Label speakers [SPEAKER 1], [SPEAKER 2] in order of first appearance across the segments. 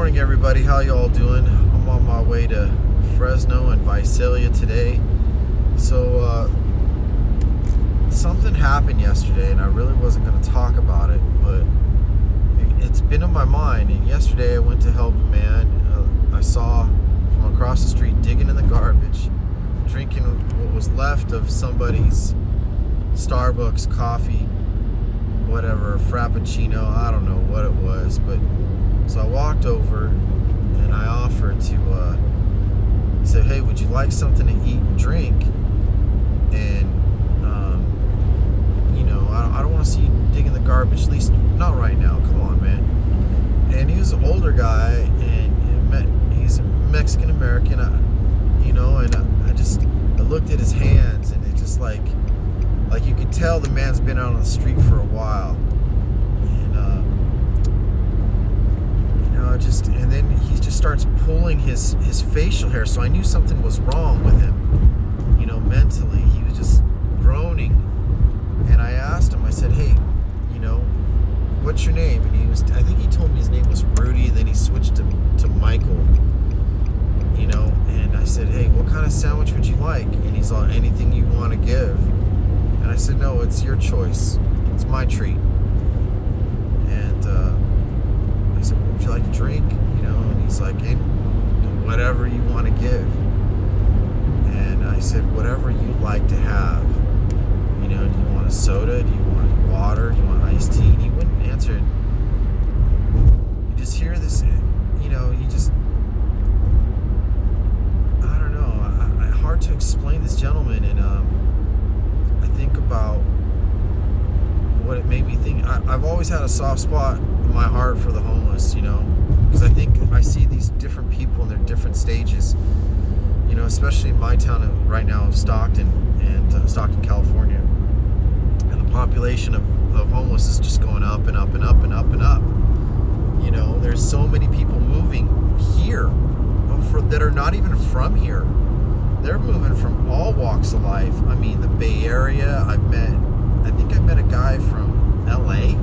[SPEAKER 1] morning, everybody. How y'all doing? I'm on my way to Fresno and Visalia today. So, uh, something happened yesterday, and I really wasn't going to talk about it, but it- it's been in my mind. And yesterday, I went to help a man uh, I saw from across the street digging in the garbage, drinking what was left of somebody's Starbucks coffee, whatever, Frappuccino. I don't know what it was, but so I walked over and I offered to uh, say, "Hey, would you like something to eat and drink?" And um, you know, I don't, want to see you digging the garbage. At least not right now. Come on, man. And he was an older guy, and met- he's Mexican American. I- You know, and I, I just I looked at his hands, and it just like like you could tell the man's been out on the street for a while. And uh, know, just and then he just starts pulling his his facial hair. So I knew something was wrong with him. You know, mentally, he was just groaning. And I asked him. I said, "Hey, you know, what's your name?" And he was. I think he told me his name was Rudy. And then he switched to to Michael. You know, and I said, "Hey, what kind of sandwich would you like?" And he's all, "Anything you want to give." And I said, "No, it's your choice. It's my treat." And uh, I said, "What would like to drink?" You know, and he's like, "Hey, whatever you want to give." And I said, "Whatever you like to have." You know, do you want a soda? Do you want water? Do you want iced tea? And he wouldn't answer. You just hear this, you know, you just, I don't know, I, I, hard to explain this gentleman. And um, I think about what it made me think. I, I've always had a soft spot in my heart for the homeless, you know, because I think I see these different people in their different stages, you know, especially in my town of- right now of Stockton and uh, Stockton, California. And the population of, of homeless is just going up and up and up and up and up. You know, there's so many people moving here uh, for, that are not even from here. They're moving from all walks of life. I mean, the Bay Area. I've met, I think I met a guy from LA,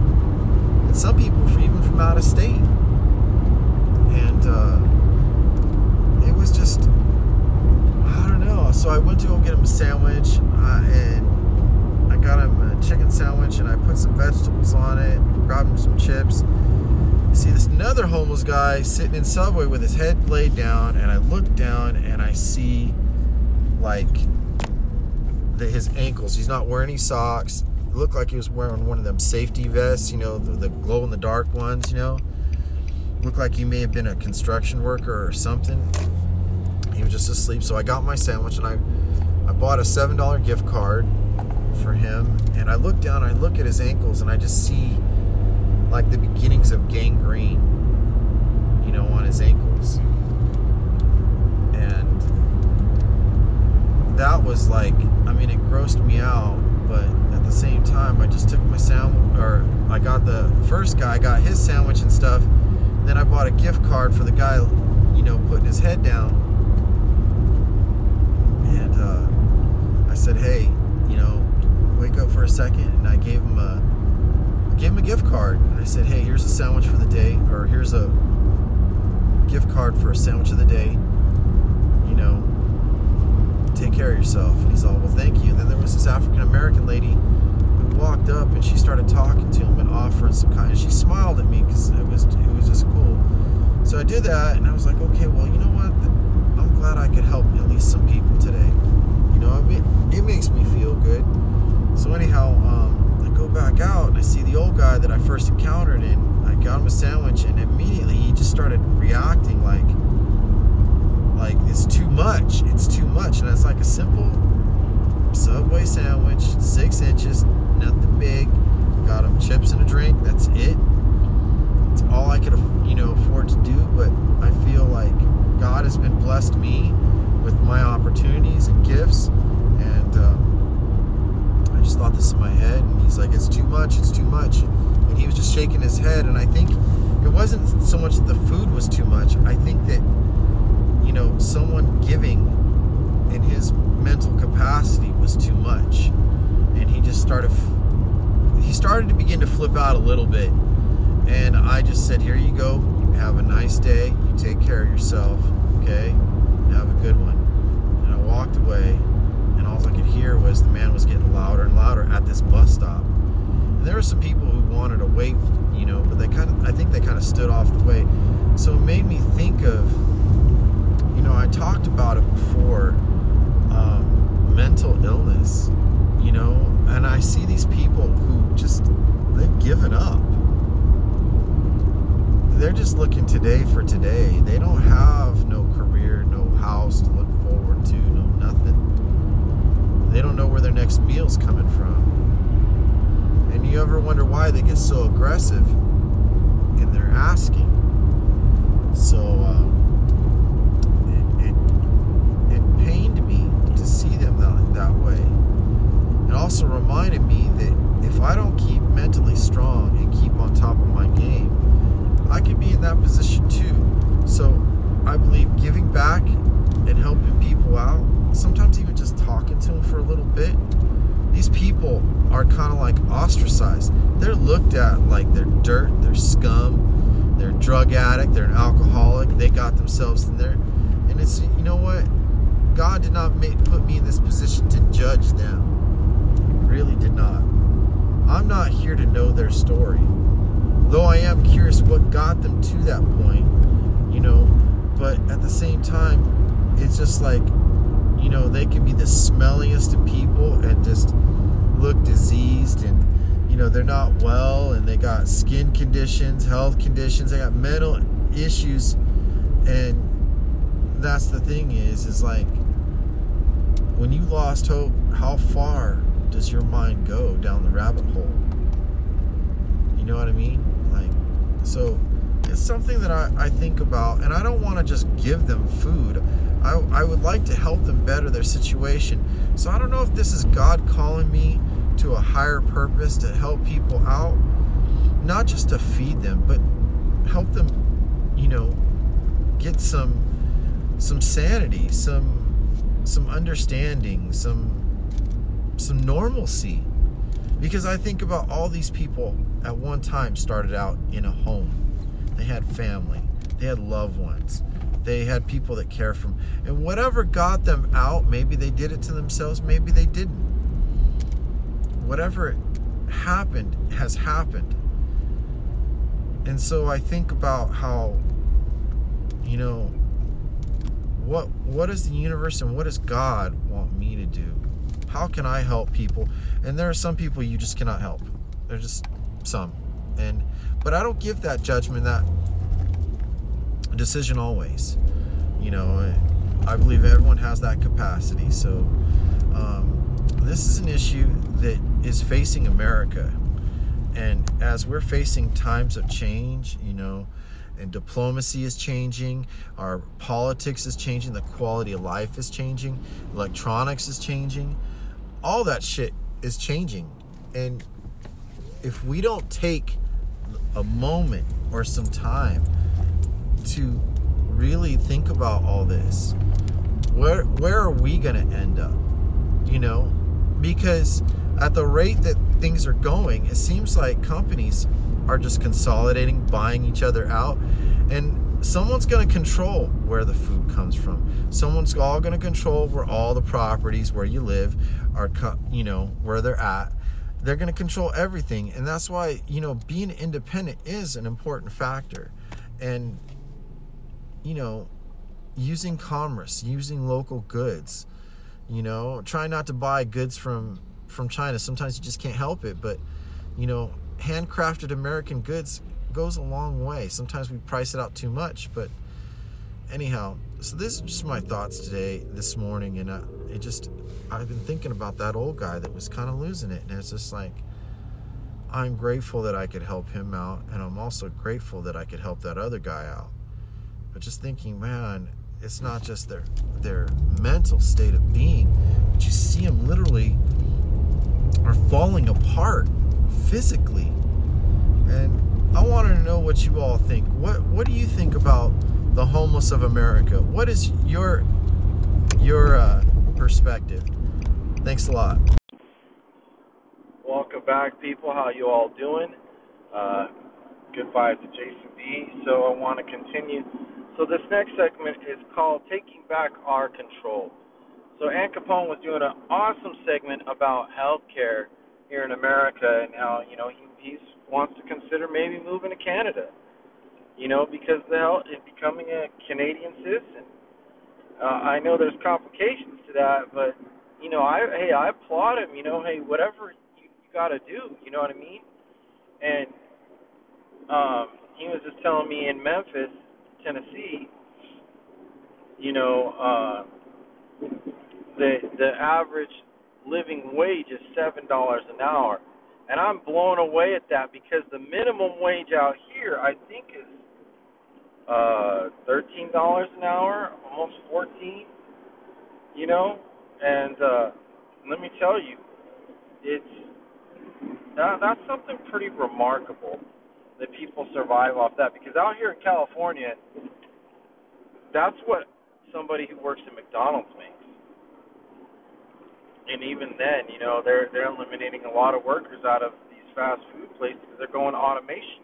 [SPEAKER 1] and some people even from out of state. And uh, it was just, I don't know. So I went to go get him a sandwich, uh, and I got him a chicken sandwich, and I put some vegetables on it, grabbed him some chips. See this another homeless guy sitting in Subway with his head laid down, and I look down and I see like the, his ankles. He's not wearing any socks. It looked like he was wearing one of them safety vests, you know, the, the glow in the dark ones, you know. Looked like he may have been a construction worker or something. He was just asleep. So I got my sandwich and I, I bought a seven dollar gift card for him. And I look down, I look at his ankles, and I just see like the beginnings of gangrene, you know, on his ankles. And that was like, I mean, it grossed me out, but at the same time, I just took my sandwich, or I got the first guy, I got his sandwich and stuff. Then I bought a gift card for the guy, you know, putting his head down. And uh, I said, hey, you know, wake up for a second. And I gave him a, gave him a gift card. And I said, hey, here's a sandwich for the day, or here's a gift card for a sandwich of the day. Take care of yourself. And he's all, well, thank you. And then there was this African American lady who walked up and she started talking to him and offering some kind. And she smiled at me because it was it was just cool. So I did that, and I was like, okay, well, you know what? I'm glad I could help at least some people today. You know, I mean, it makes me feel good. So anyhow, um, I go back out and I see the old guy that I first encountered, and I got him a sandwich, and immediately he just started reacting like, like it's too much. It's too much, and it's like a simple Subway sandwich, six inches, nothing big. Got him chips and a drink. That's it. It's all I could, you know, afford to do. But I feel like God has been blessed me with my opportunities and gifts, and um, I just thought this in my head. And he's like, "It's too much. It's too much." And he was just shaking his head. And I think it wasn't so much that the food was too much. I think that you know, someone giving in his mental capacity was too much. And he just started, he started to begin to flip out a little bit. And I just said, Here you go. You have a nice day. You take care of yourself. Okay? Have a good one. And I walked away, and all I could hear was the man was getting louder and louder at this bus stop. And there were some people who wanted to wait, you know, but they kind of, I think they kind of stood off the way. So it made me think of, know, I talked about it before um, mental illness, you know, and I see these people who just, they've given up they're just looking today for today. They don't have no career, no house to look forward to, no nothing. They don't know where their next meal's coming from. And you ever wonder why they get so aggressive in their asking? So um, it, it, it pained me to see them that, that way. It also reminded me that if I don't keep mentally strong and keep on top of my game, I could be in that position too. So I believe giving back and helping people out, sometimes even just talking to them for a little bit, these people are kind of like ostracized. They're looked at like they're dirt, they're scum, they're a drug addict, they're an alcoholic, they got themselves in there. And it's, you know what? God did not make, put me in this position to judge them. Really did not. I'm not here to know their story. Though I am curious what got them to that point, you know, but at the same time, it's just like, you know, they can be the smelliest of people and just look diseased and, you know, they're not well and they got skin conditions, health conditions, they got mental issues. And that's the thing is, is like, when you lost hope, how far does your mind go down the rabbit hole? You know what I mean? Like, so it's something that I, I think about, and I don't want to just give them food. I, I would like to help them better their situation. So I don't know if this is God calling me to a higher purpose to help people out, not just to feed them, but help them, you know, get some some sanity, some some understanding, some some normalcy. Because I think about all these people at one time started out in a home. They had family, they had loved ones, they had people that care for them. And whatever got them out, maybe they did it to themselves, maybe they didn't. Whatever happened has happened. And so I think about how, you know, what what does the universe and what does God want me to do? How can I help people? And there are some people you just cannot help. They're just some. And but I don't give that judgment that decision always. You know, I believe everyone has that capacity. So um, this is an issue that is facing America. And as we're facing times of change, you know, and diplomacy is changing, our politics is changing, the quality of life is changing, electronics is changing, all that shit is changing. And if we don't take a moment or some time to really think about all this, where where are we going to end up? You know, because at the rate that things are going, it seems like companies are just consolidating, buying each other out, and someone's going to control where the food comes from. Someone's all going to control where all the properties where you live are, you know, where they're at. They're going to control everything. And that's why you know being independent is an important factor. And you know using commerce using local goods you know try not to buy goods from from china. Sometimes you just can't help it but you know handcrafted american goods goes a long way sometimes we price it out too much but anyhow so this is just my thoughts today this morning and uh, it just I've been thinking about that old guy that was kind of losing it. And it's just like, I'm grateful that I could help him out. And I'm also grateful that I could help that other guy out. But just thinking, man, it's not just their their mental state of being, but you see them literally are falling apart physically. And I want to know what you all think. What what do you think about the homeless of America? What is your your uh, perspective? Thanks a lot.
[SPEAKER 2] Welcome back, people. How you all doing? Uh, Good Vibes Jason B. So I want to continue. So this next segment is called Taking Back Our Control. So Ant Capone was doing an awesome segment about healthcare here in America and how you know he he wants to consider maybe moving to Canada. You know because the health becoming a Canadian citizen. Uh, I know there's complications to that, but you know I hey I applaud him. You know hey whatever you, you got to do. You know what I mean? And um, he was just telling me in Memphis, Tennessee, you know, uh, the the average living wage is seven dollars an hour, and I'm blown away at that because the minimum wage out here, I think, is uh, thirteen dollars an hour, almost fourteen. You know, and uh, let me tell you, it's that, that's something pretty remarkable that people survive off that. Because out here in California, that's what somebody who works at McDonald's makes. And even then, you know, they're they're eliminating a lot of workers out of these fast food places because they're going automation.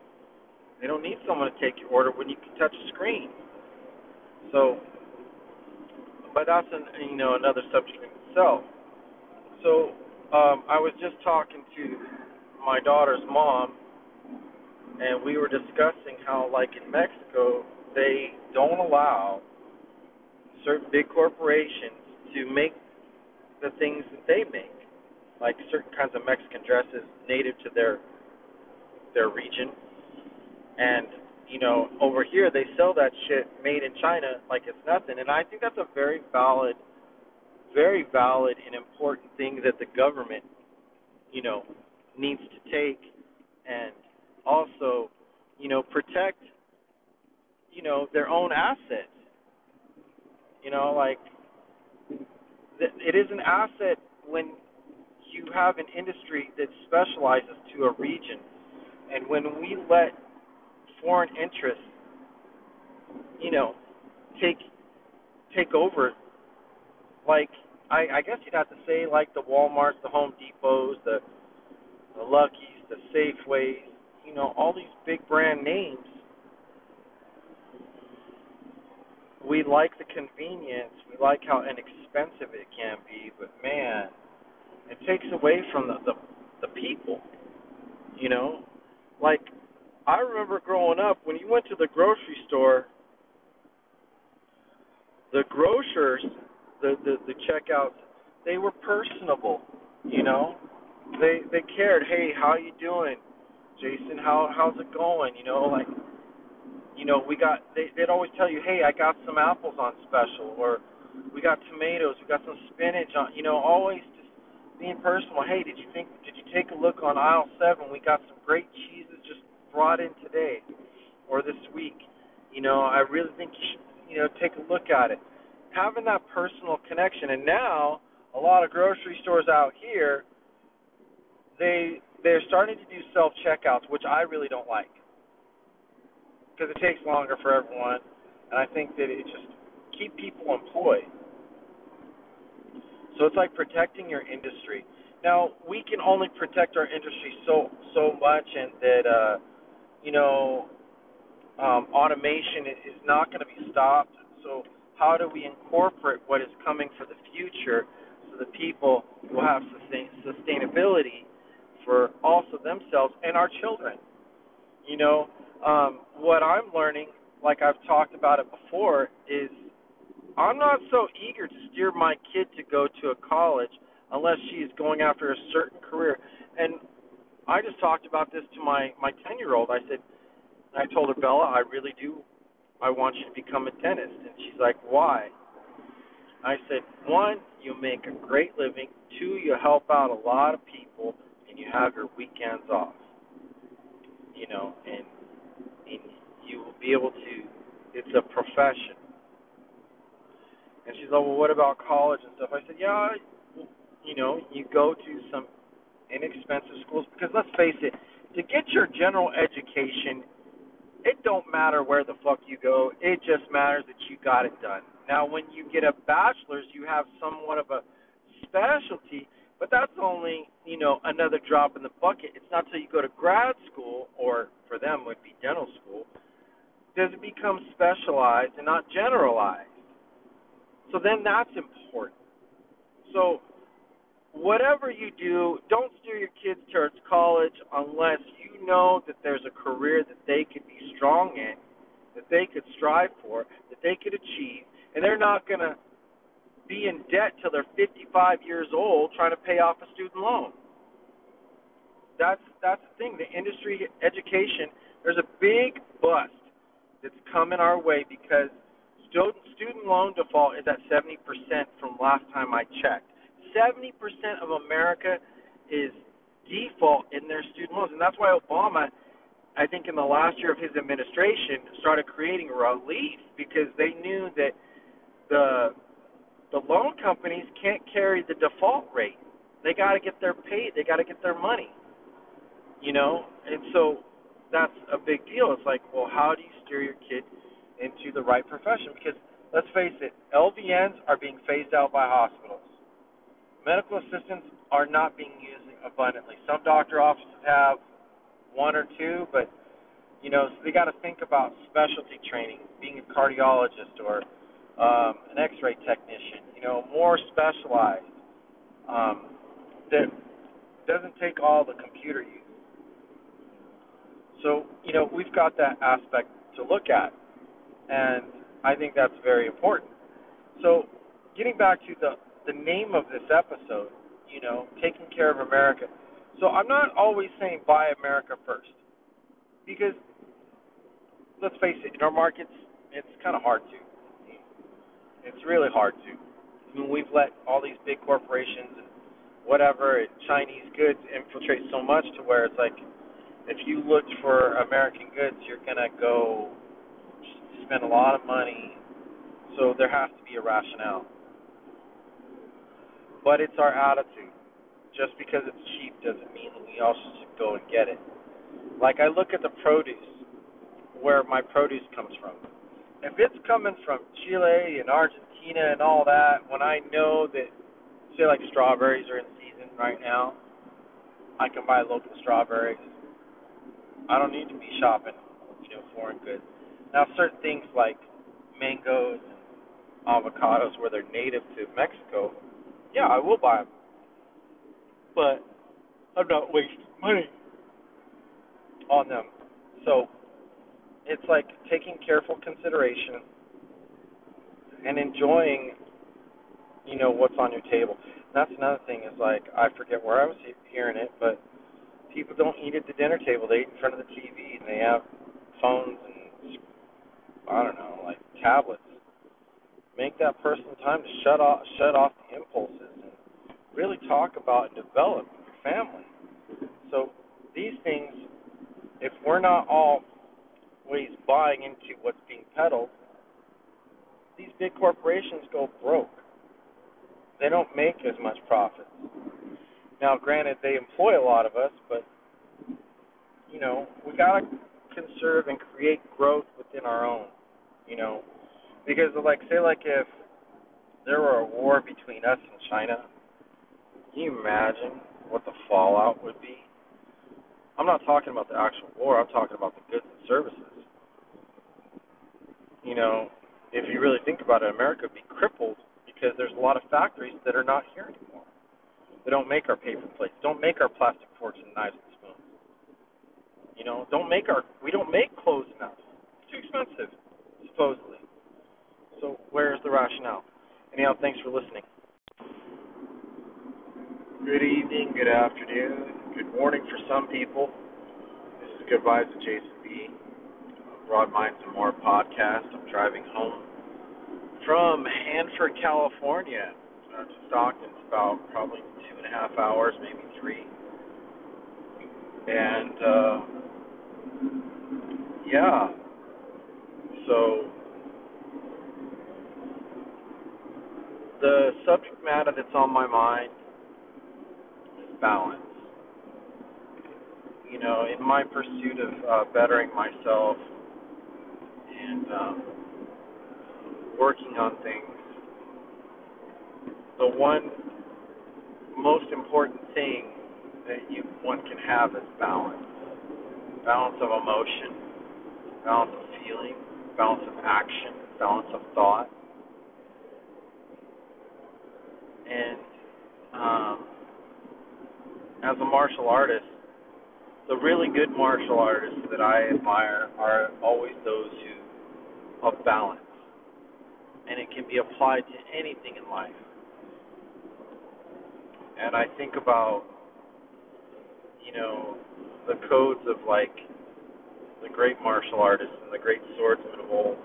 [SPEAKER 2] They don't need someone to take your order when you can touch a screen. So, but that's an you know another subject in itself. So um, I was just talking to my daughter's mom, and we were discussing how, like in Mexico, they don't allow certain big corporations to make the things that they make, like certain kinds of Mexican dresses native to their their region. And you know, over here they sell that shit made in China like it's nothing. And I think that's a very valid, very valid and important thing that the government, you know, needs to take and also, you know, protect, you know, their own assets. You know, like it is an asset when you have an industry that specializes to a region, and when we let foreign interests, you know, take take over, like I, I guess you'd have to say like the WalMarts, the Home Depots, the the Lucky's, the Safeways, you know, all these big brand names. We like the convenience. We like how inexpensive it can be, but man, it takes away from the the, the people. You know, like I remember growing up when you went to the grocery store, the grocers, the the, the checkouts, they were personable. You know, they they cared. Hey, how you doing, Jason? How how's it going? You know, like, you know, we got. They they'd always tell you, hey, I got some apples on special, or we got tomatoes, we got some spinach on. You know, always just being personal. Hey, did you think? Did you take a look on aisle seven? We got some great cheeses just brought in today, or this week. You know, I really think you should, you know, take a look at it. Having that personal connection, and now a lot of grocery stores out here they they're starting to do self checkouts, which I really don't like because it takes longer for everyone, and I think that it just keep people employed. So it's like protecting your industry. Now we can only protect our industry so so much, and that uh, you know um, automation is not going to be stopped. So how do we incorporate what is coming for the future so that people will have sustain, sustainability for also themselves and our children. You know, um, what I'm learning, like I've talked about it before, is I'm not so eager to steer my kid to go to a college unless she's going after a certain career. And I just talked about this to my my 10 year old. I said, I told her, Bella, I really do. I want you to become a dentist. And she's like, why? I said, one, you make a great living. Two, you help out a lot of people and you have your weekends off. You know, and you will be able to. It's a profession. And she's like, well, what about college and stuff? I said, yeah, you know, you go to some inexpensive schools because let's face it, to get your general education, it don't matter where the fuck you go. It just matters that you got it done. Now, when you get a bachelor's, you have somewhat of a specialty but that's only, you know, another drop in the bucket. It's not till you go to grad school or for them would be dental school, does it become specialized and not generalized? So then that's important. So whatever you do, don't steer your kids towards college unless you know that there's a career that they could be strong in, that they could strive for, that they could achieve, and they're not going to be in debt till they're 55 years old trying to pay off a student loan. That's that's the thing. The industry education, there's a big bust that's coming our way because student student loan default is at 70% from last time I checked. 70% of America is default in their student loans, and that's why Obama, I think, in the last year of his administration, started creating relief because they knew that the the loan companies can't carry the default rate. They got to get their paid. They got to get their money. You know, and so that's a big deal. It's like, well, how do you steer your kid into the right profession? Because let's face it, LVNs are being phased out by hospitals. Medical assistants are not being used abundantly. Some doctor offices have one or two, but you know, so they got to think about specialty training, being a cardiologist or um, an X-ray technician. You know, more specialized. Um, that doesn't take all the computer use. So, you know, we've got that aspect to look at, and I think that's very important. So, getting back to the the name of this episode, you know, taking care of America. So, I'm not always saying buy America first, because let's face it, in our markets, it's kind of hard to. It's really hard to. I mean, we've let all these big corporations and whatever and Chinese goods infiltrate so much to where it's like if you looked for American goods, you're gonna go spend a lot of money. So there has to be a rationale. But it's our attitude. Just because it's cheap doesn't mean that we also should go and get it. Like I look at the produce, where my produce comes from. If it's coming from Chile and Argentina and all that, when I know that, say, like strawberries are in season right now, I can buy local strawberries I don't need to be shopping, you know, foreign goods. Now, certain things like mangoes and avocados, where they're native to Mexico, yeah, I will buy them. But I'm not wasting money on them. So it's like taking careful consideration and enjoying, you know, what's on your table. That's another thing is like I forget where I was hearing it, but people don't eat at the dinner table. They eat in front of the TV and they have phones and I don't know, like tablets. Make that person time to shut off shut off the impulses and really talk about and develop your family. So these things, if we're not always buying into what's being peddled, these big corporations go broke. They don't make as much profit. Now, granted, they employ a lot of us, but you know, we gotta conserve and create growth within our own. You know, because like say like if there were a war between us and China, can you imagine what the fallout would be? I'm not talking about the actual war. I'm talking about the goods and services. You know, if you really think about it, America would be crippled because there's a lot of factories that are not here anymore. They don't make our paper plates. Don't make our plastic forks and knives and spoons. You know, don't make our we don't make clothes enough. It's too expensive, supposedly. So where's the rationale? Anyhow, thanks for listening. Good evening, good afternoon, good morning for some people. This is Good Vibes with Jason B. Broad Minds and More podcast. I'm driving home from Hanford, California uh, to Stockton. It's about probably and a half hours, maybe three. And uh, yeah, so the subject matter that's on my mind is balance. You know, in my pursuit of uh, bettering myself and um, working on things, the one most important thing that you one can have is balance. balance of emotion, balance of feeling, balance of action, balance of thought. And um, as a martial artist, the really good martial artists that I admire are always those who of balance. And it can be applied to anything in life. And I think about, you know, the codes of like the great martial artists and the great swordsmen of old,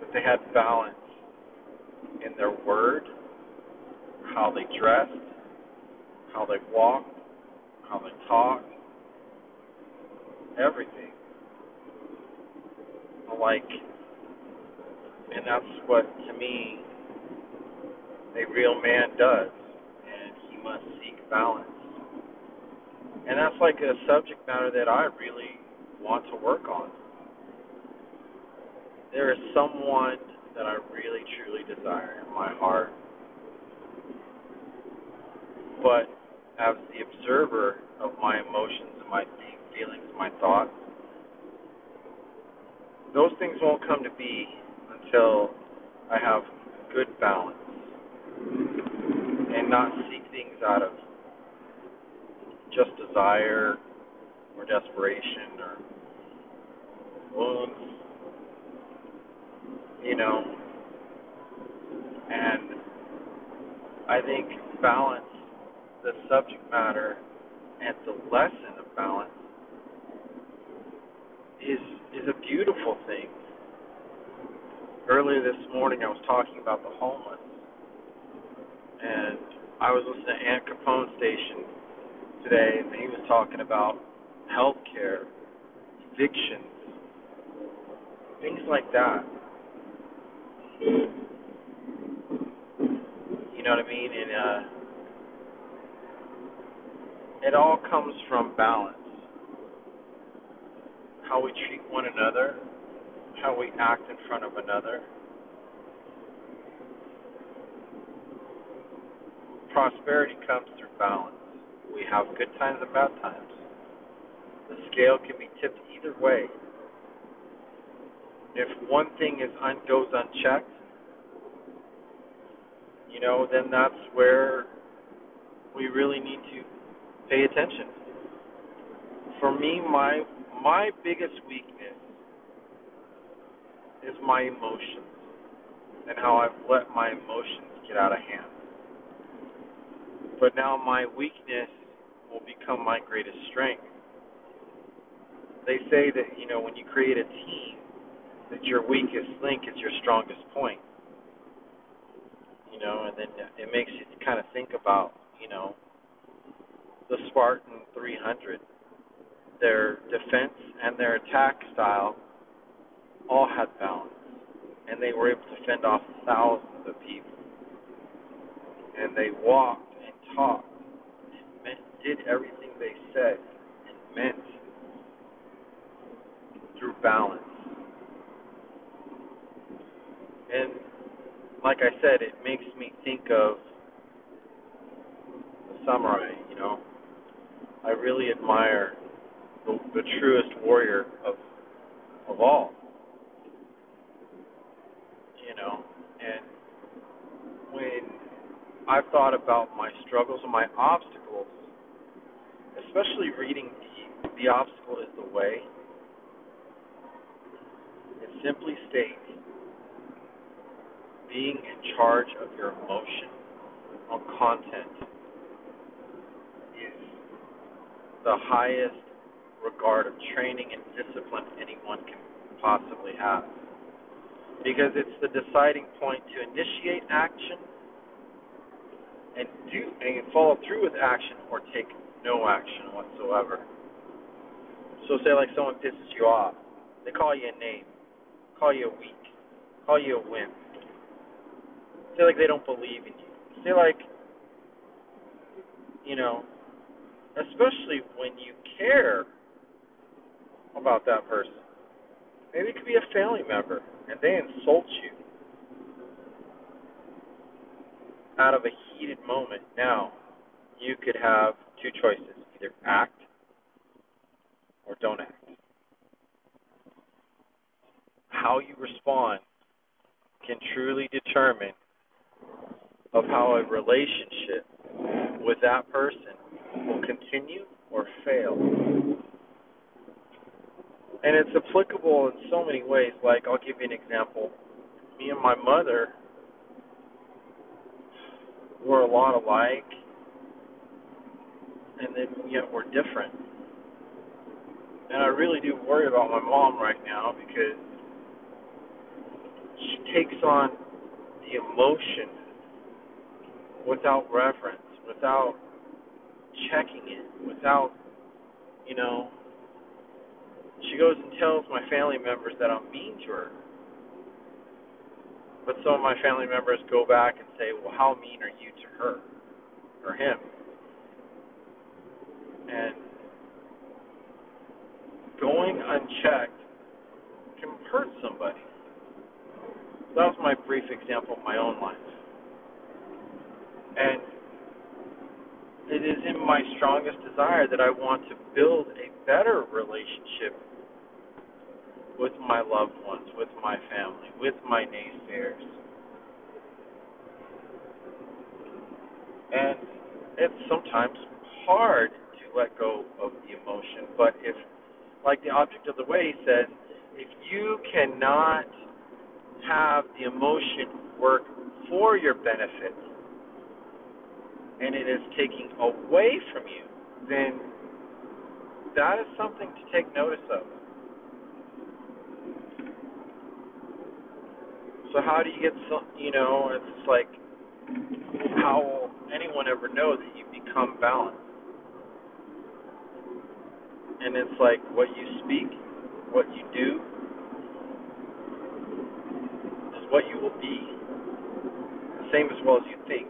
[SPEAKER 2] that they had balance in their word, how they dressed, how they walked, how they talked, everything. Like, and that's what, to me, a real man does, must seek balance. And that's like a subject matter that I really want to work on. There is someone that I really truly desire in my heart. But as the observer of my emotions and my feelings, my thoughts, those things won't come to be until I have good balance and not seek things out of just desire or desperation or wounds, you know. And I think balance, the subject matter, and the lesson of balance is is a beautiful thing. Earlier this morning, I was talking about the homeless, and I was listening to Ant Capone station today, and he was talking about health care, evictions, things like that. You know what I mean? And uh, it all comes from balance. How we treat one another, how we act in front of another. Prosperity comes through balance. We have good times and bad times. The scale can be tipped either way. If one thing is un- goes unchecked, you know, then that's where we really need to pay attention. For me, my my biggest weakness is my emotions and how I've let my emotions get out of hand. But now my weakness will become my greatest strength. They say that, you know, when you create a team, that your weakest link is your strongest point. You know, and then it makes you kind of think about, you know, the Spartan 300. Their defense and their attack style all had balance, and they were able to fend off thousands of people. And they walked talked and meant, did everything they said and meant through balance. And like I said, it makes me think of the samurai, you know. I really admire the, the truest warrior of of all. You know, and when I've thought about my struggles and my obstacles, especially reading the the obstacle is the way, it simply states being in charge of your emotion on content is the highest regard of training and discipline anyone can possibly have. Because it's the deciding point to initiate action and do and follow through with action or take no action whatsoever. So say like someone pisses you off, they call you a name, call you a weak, call you a wimp feel like they don't believe in you. Feel like, you know, especially when you care about that person. Maybe it could be a family member and they insult you out of a heated moment. Now, you could have two choices either act or don't act. How you respond can truly determine of how a relationship with that person will continue or fail. And it's applicable in so many ways. Like, I'll give you an example. Me and my mother were a lot alike, and then yet we're different. And I really do worry about my mom right now because she takes on the emotion without reverence, without checking it, without, you know, she goes and tells my family members that I'm mean to her. But some of my family members go back and say, well, how mean are you to her or him? And going unchecked can hurt somebody. That was my brief example of my own life. And it is in my strongest desire that I want to build a better relationship with my loved ones, with my family, with my naysayers. And it's sometimes hard to let go of the emotion, but if, like the obstacle is the way says, if you cannot have the emotion work for your benefit, and it is taking away from you, then that is something to take notice of. So how do you get some? You know, it's like how will anyone ever know that you become balanced? And it's like what you speak, what you do, is what you will be. Same as well as you think.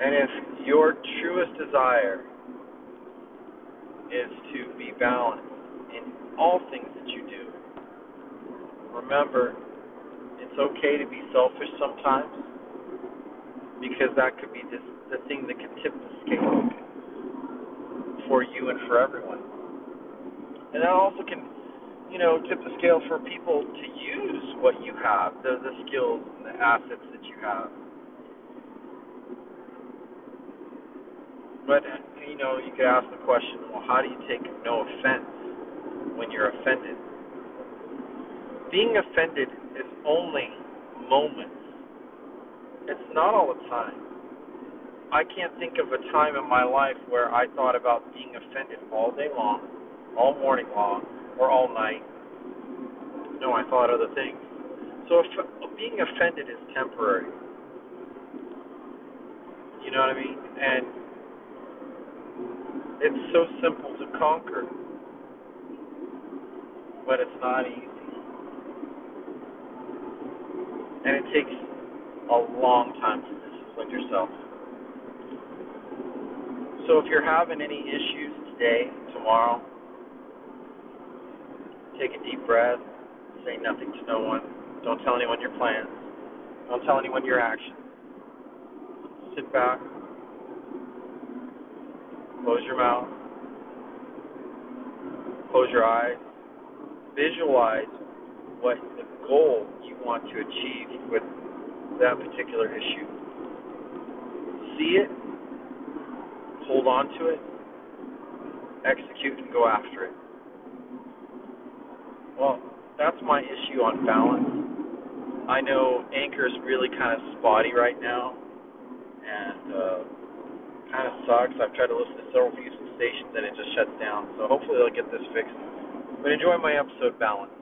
[SPEAKER 2] And if your truest desire is to be balanced in all things that you remember it's okay to be selfish sometimes because that could be this, the thing that could tip the scale for you and for everyone. And that also can, you know, tip the scale for people to use what you have, the, the skills and the assets that you have. But, you know, you could ask the question well, how do you take no offense when you're offended? Being offended is only moments, it's not all the time. I can't think of a time in my life where I thought about being offended all day long, all morning long, or all night. No, I thought other things. So if, uh, being offended is temporary. You know what I mean? And it's so simple to conquer, but it's not easy. And it takes a long time to discipline yourself. So if you're having any issues today, tomorrow, take a deep breath, say nothing to no one, don't tell anyone your plans, don't tell anyone your actions. Sit back, close your mouth, close your eyes, visualize what goal you want to achieve with that particular issue. See it, hold on to it, execute, and go after it. Well, that's my issue on balance. I know Anchor's really kind of spotty right now, and uh, kind of sucks. I've tried to listen to several Houston stations, and it just shuts down. So hopefully they'll get this fixed. But enjoy my episode, Balance.